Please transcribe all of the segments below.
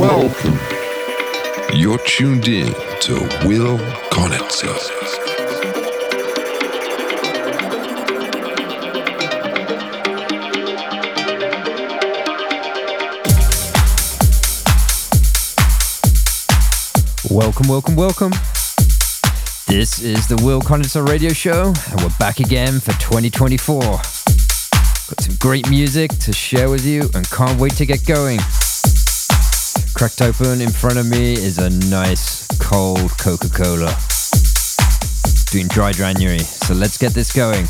Welcome. You're tuned in to Will Konitzer. Welcome, welcome, welcome. This is the Will Konitzer Radio Show, and we're back again for 2024. Got some great music to share with you, and can't wait to get going. Cracked open in front of me is a nice cold Coca Cola. Doing dry January, so let's get this going.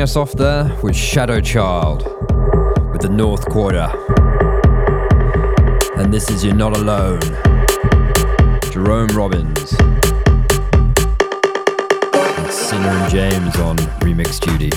Starting us off there was Shadow Child with the North Quarter. And this is You're Not Alone. Jerome Robins. And Sinner and James on remix duty.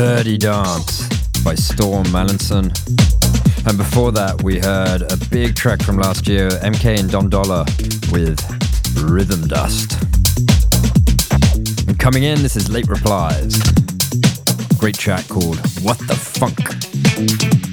Dirty Dance by Storm Mollison. And before that, we heard a big track from last year, MK and Dom Dolla with Rhyme Dust. And coming in, this is Late Replies. Great track called What the Funk.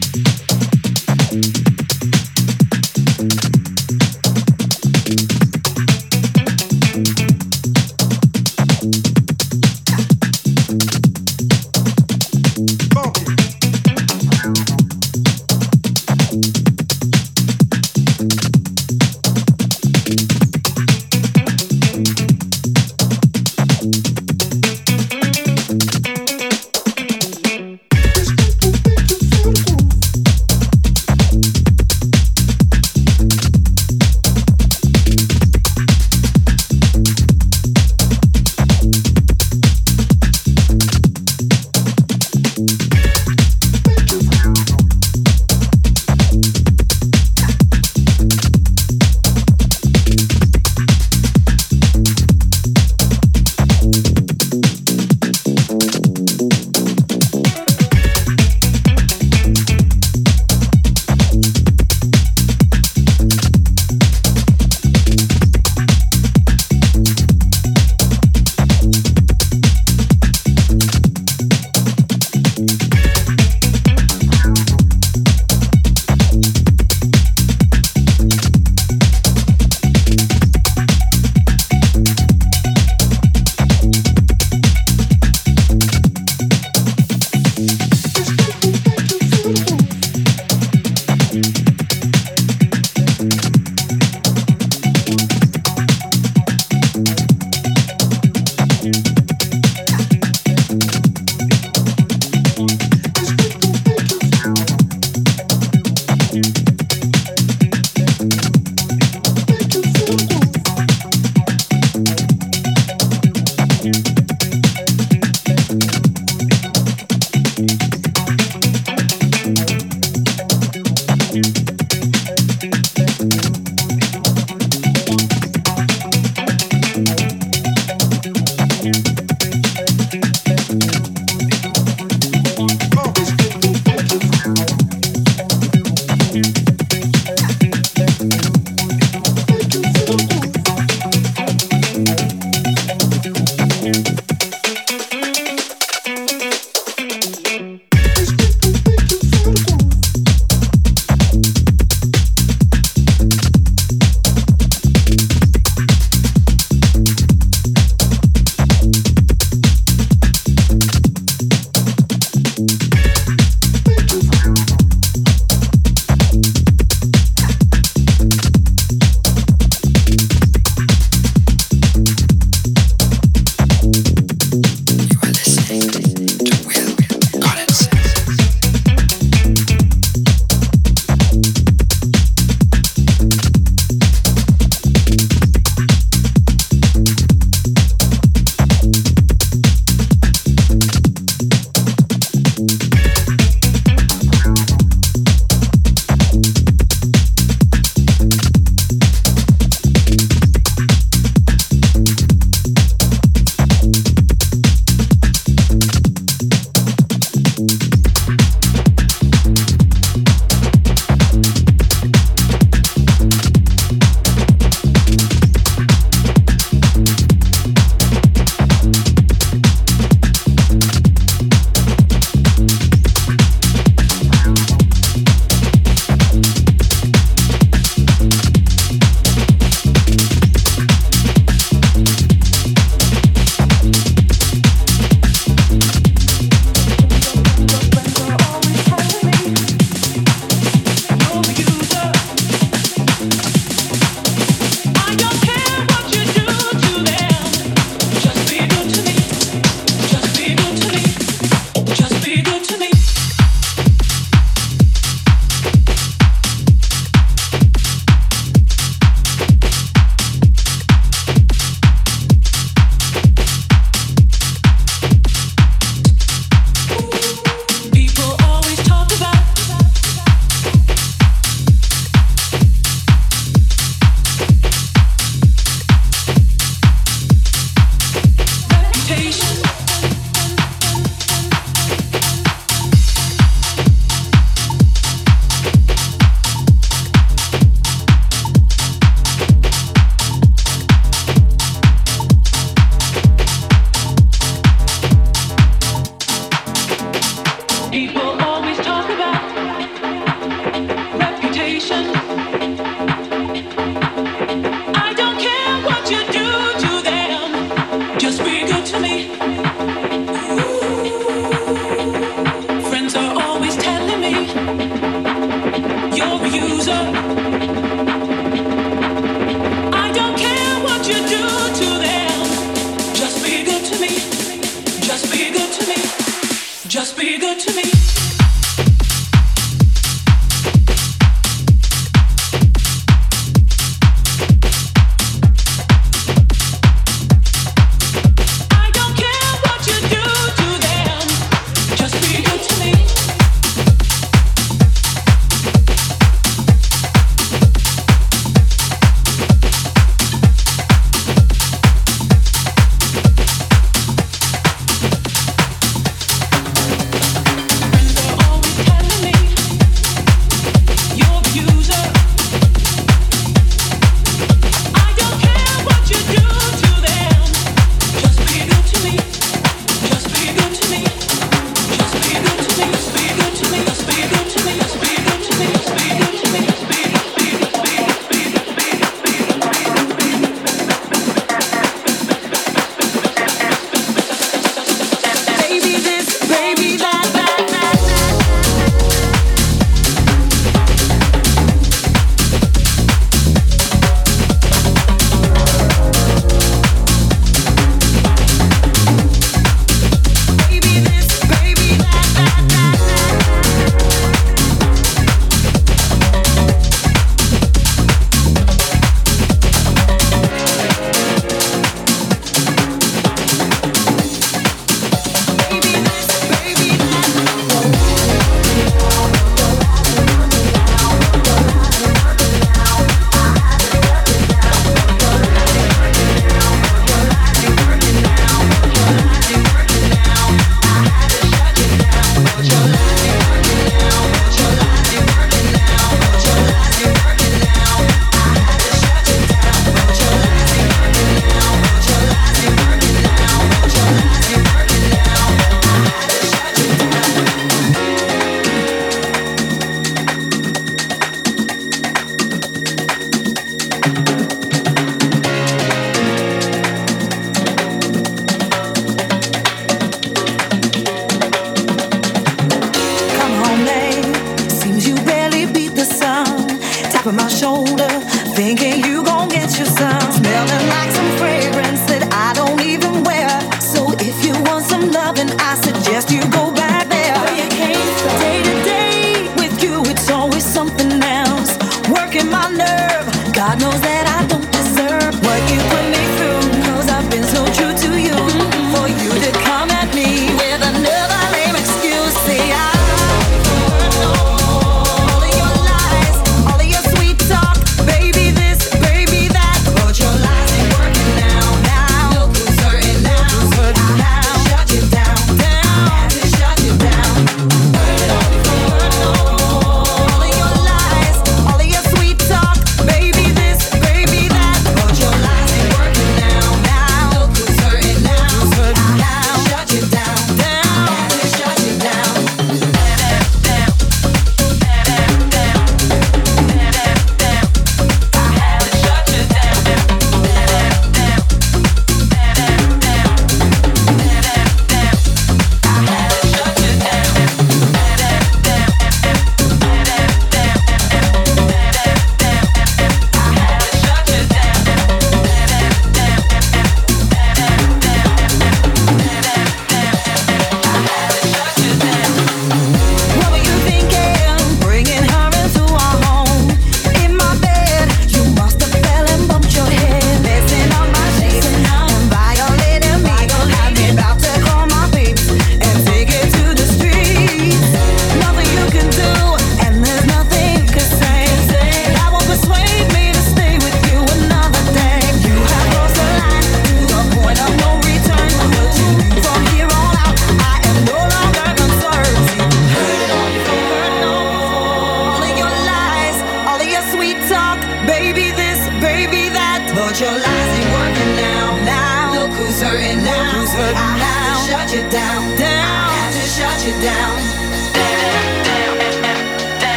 be good to me.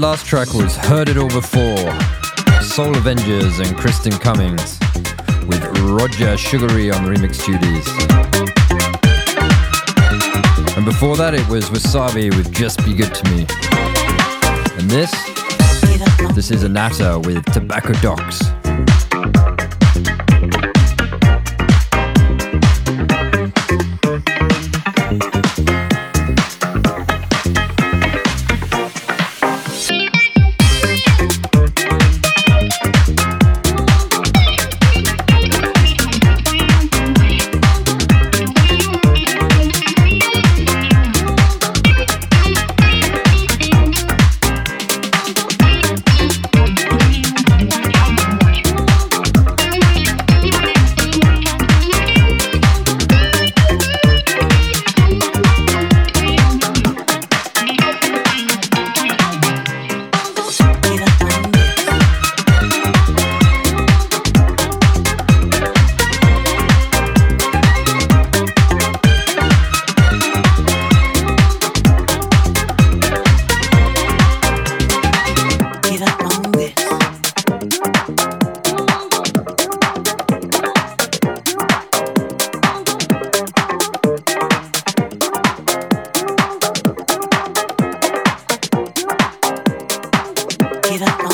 Last track was Heard It All Before, Soul Avengerz and Krysten Cummings with Rogers Surgery on remix duties. And before that it was Wasabi with Just Be Good to Me. And this, this is Anatta with Tobacco Docks. Get up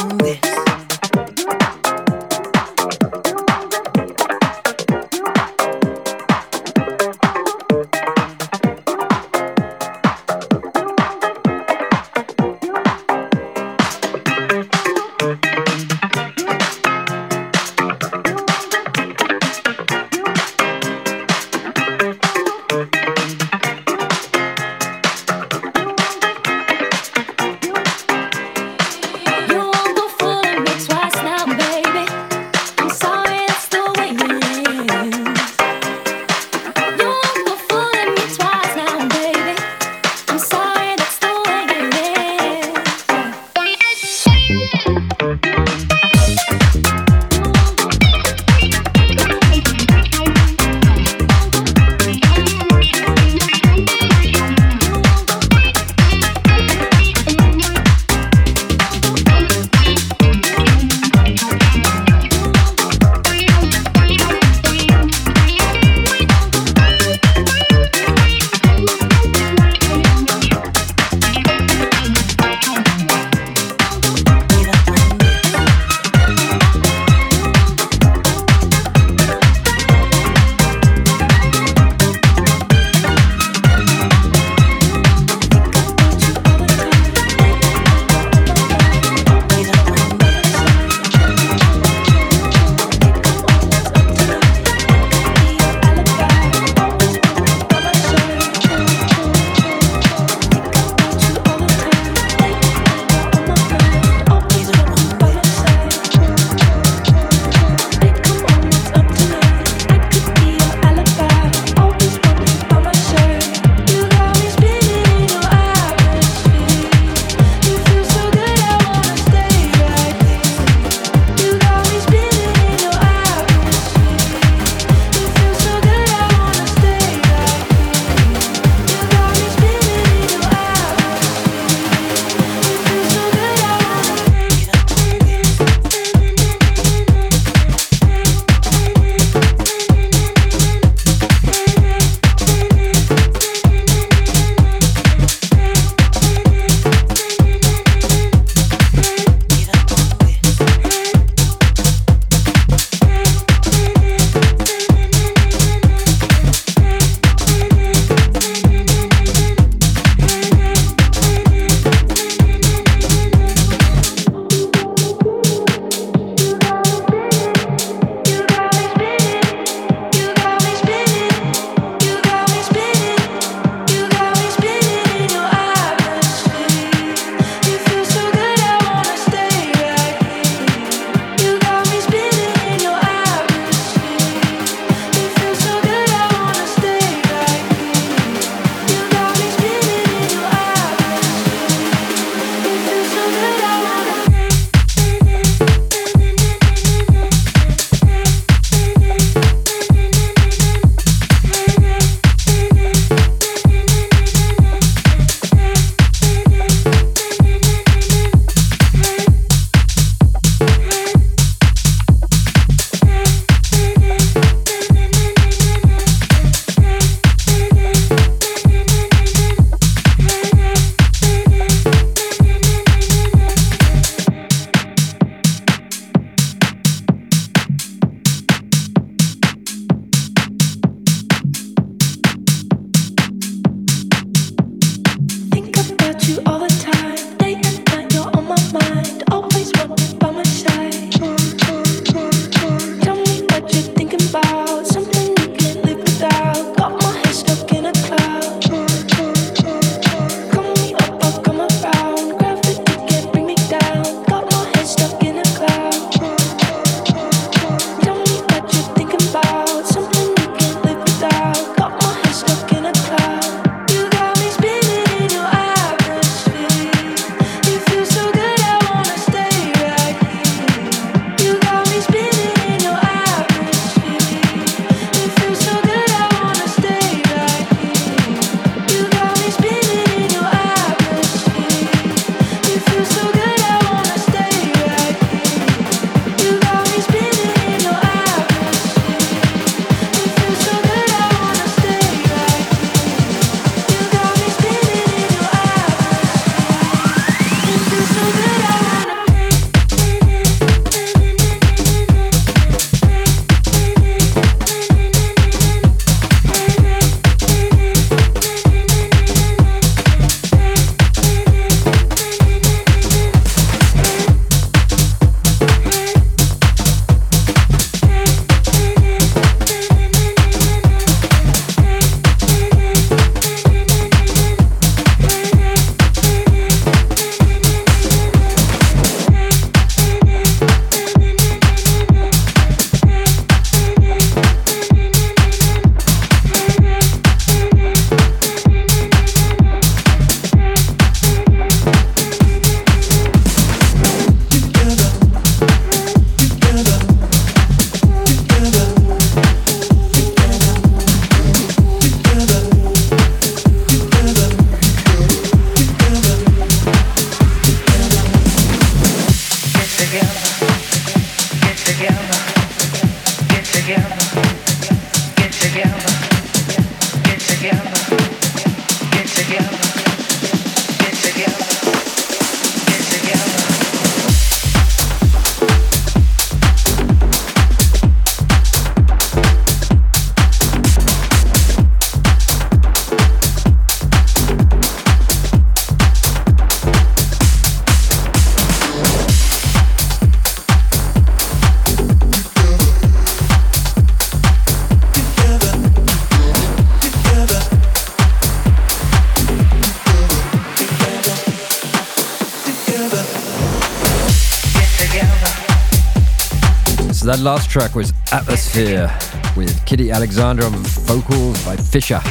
track was Atmosphere with Kita Alexander on vocals by Fisher.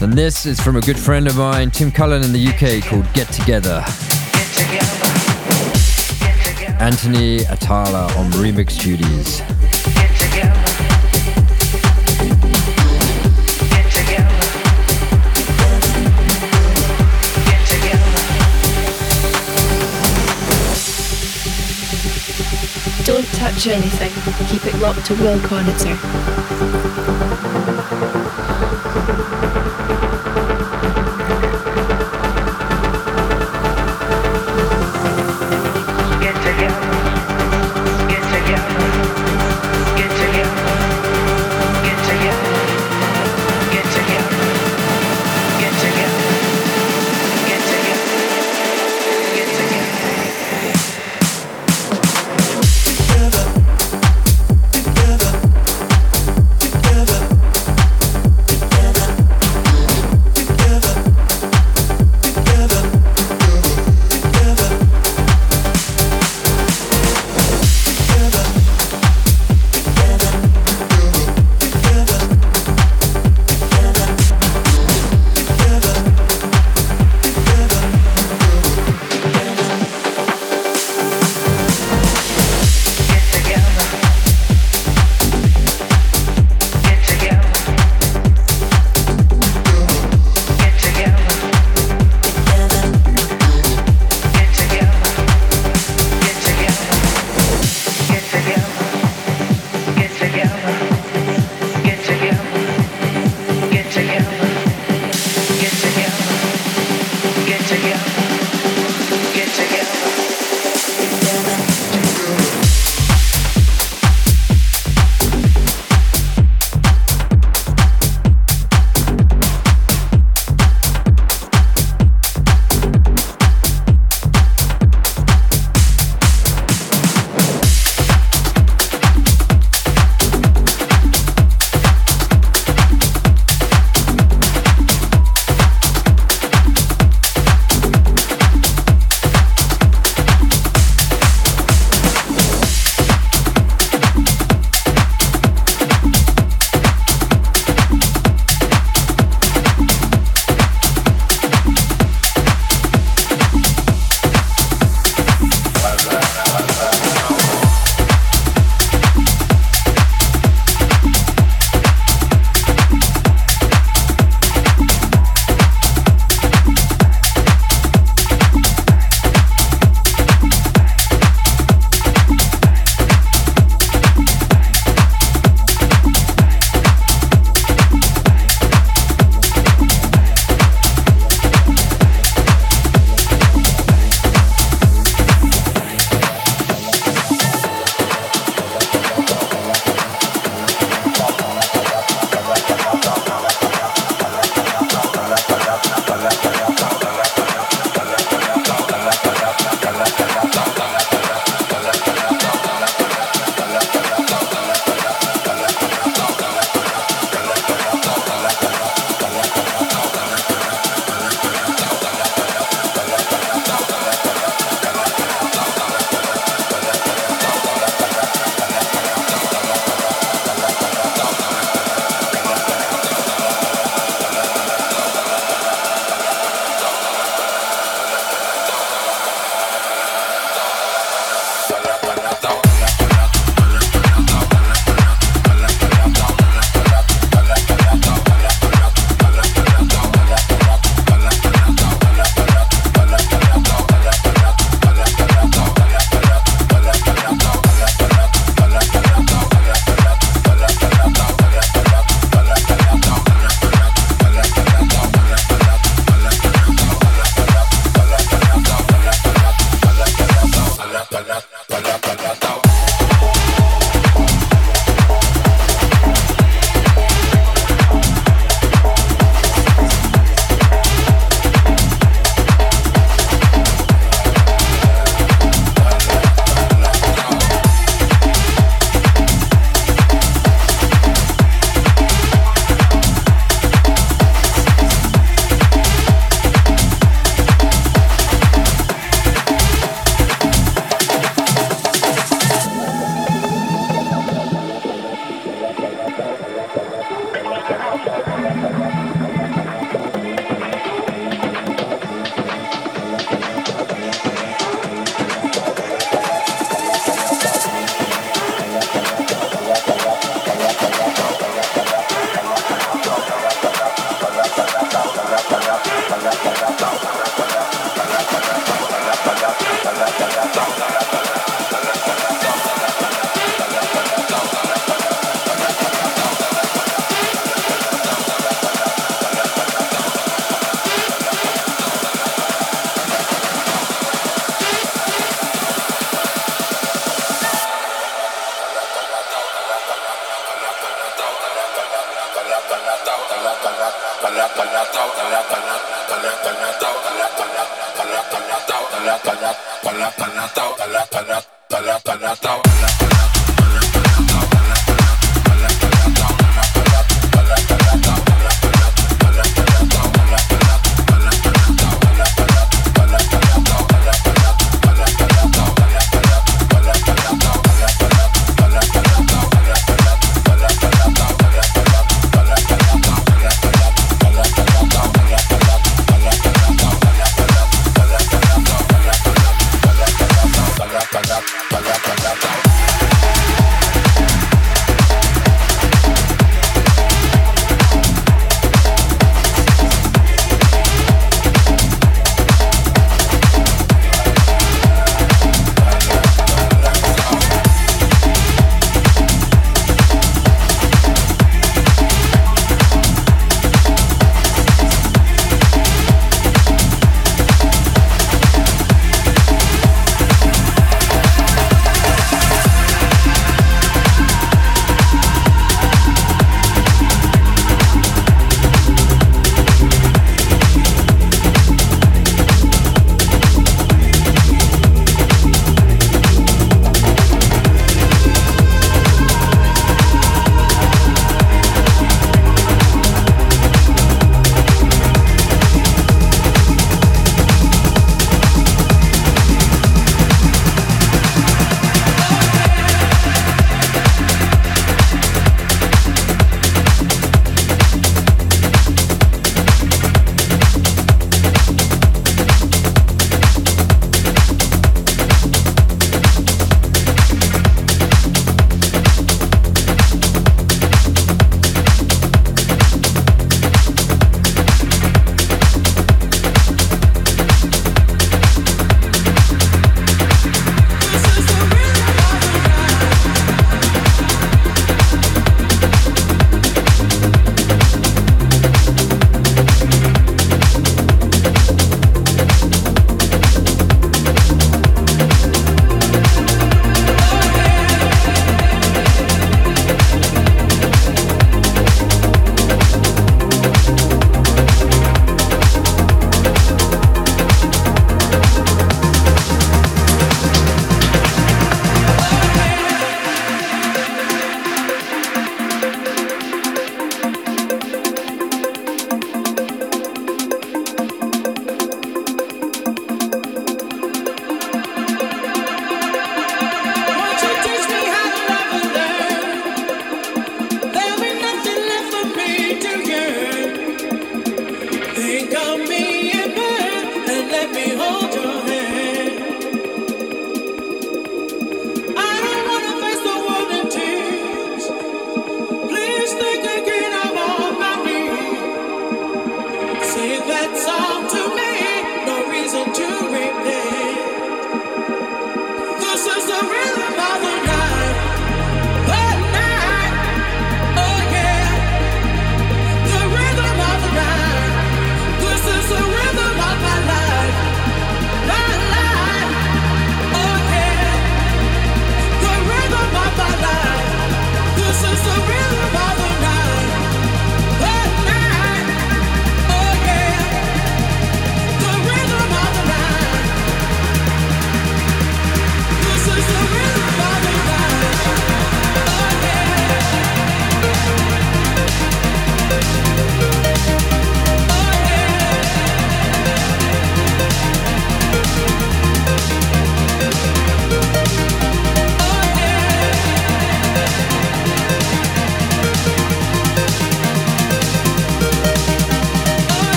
And this is from a good friend of mine, Tim Cullen in the UK, called Get Together. Anthony Attalla on remix duties. Touch anything. Keep it locked to Will Konitzer.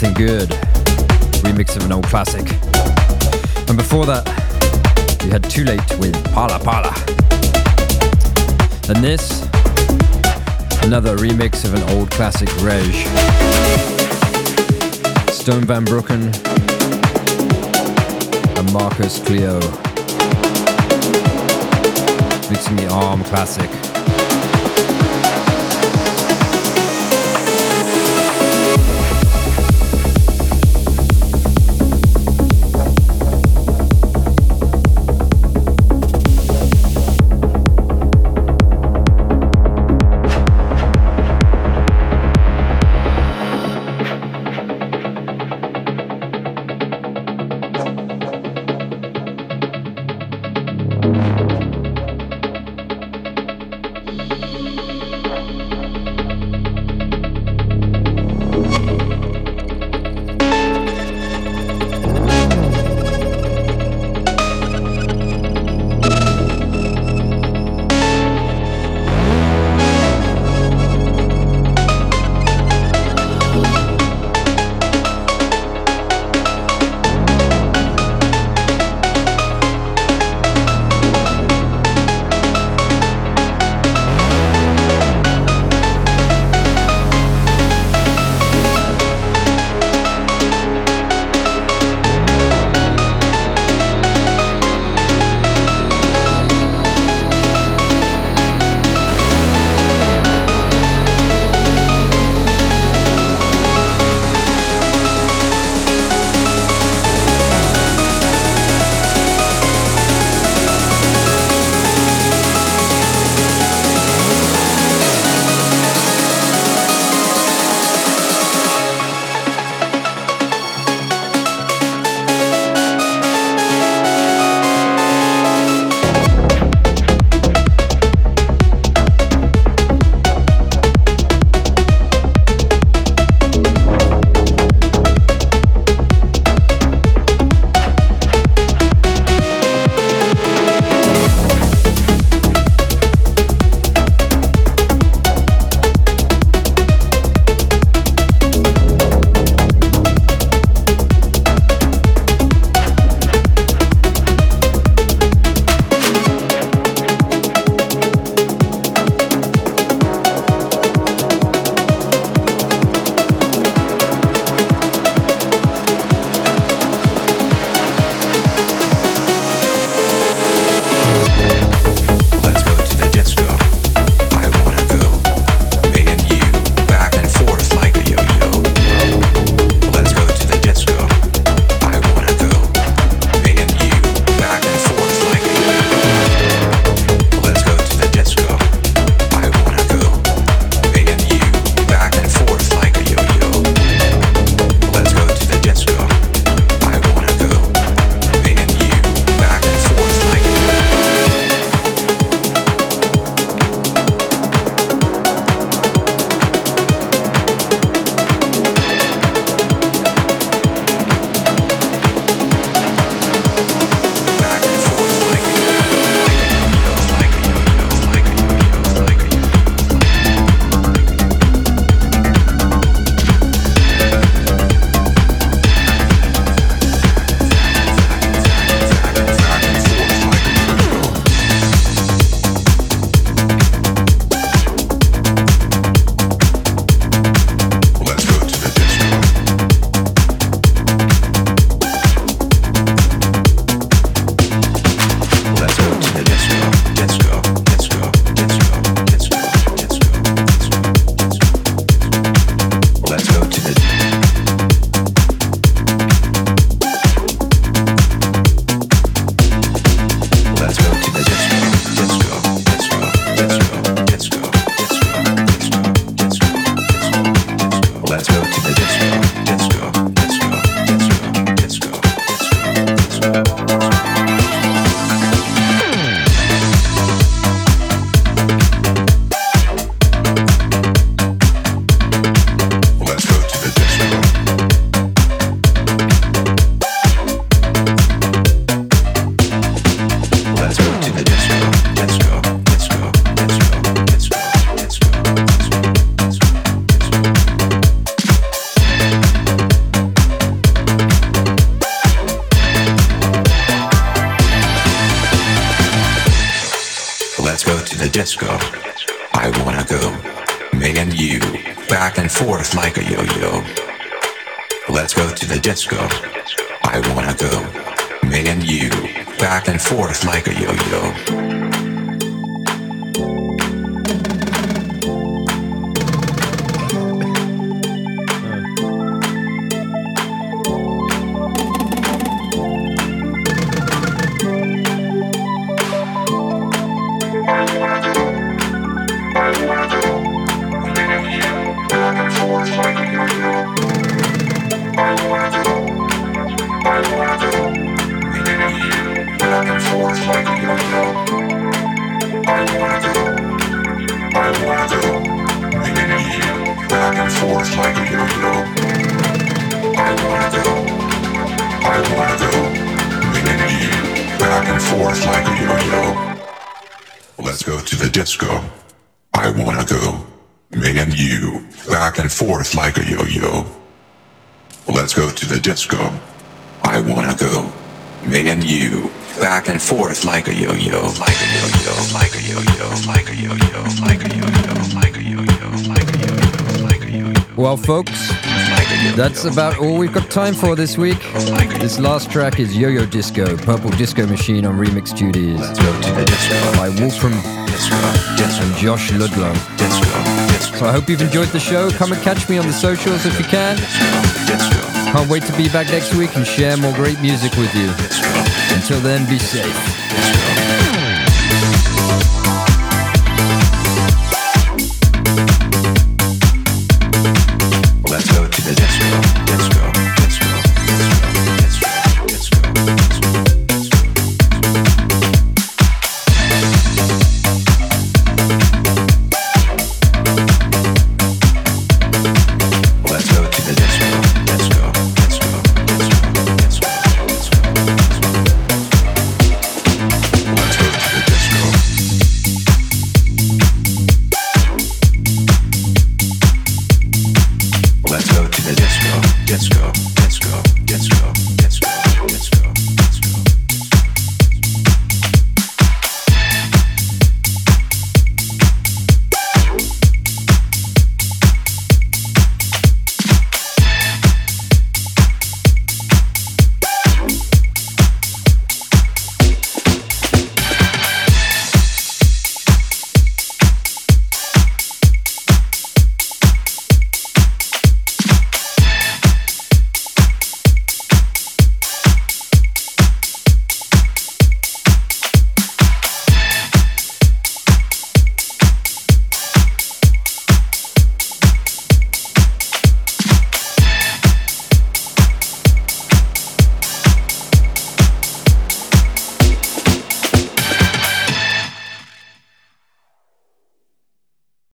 Something Good, remix of an old classic. And before that, we had Twolate with Pala Pala. And this, another remix of an old classic Rej. Stone Van Brooken and Marcus Cito. Mixing the Âme classic. Forth like a yo-yo. Like a yo-yo, like a yo-yo, like a yo-yo, like a yo-yo, like a yo-yo, like a yo-yo, like a yo-yo, like a yo-yo. Well, folks, that's about all we've got time for this week. This last track is Yo-Yo Disco, Purple Disco Machine on Remix Duties by Wolfram and Josh Ludlow. So I hope you've enjoyed the show. Come and catch me on the socials if you can. Can't wait to be back next week and share more great music with you. Until then, be safe.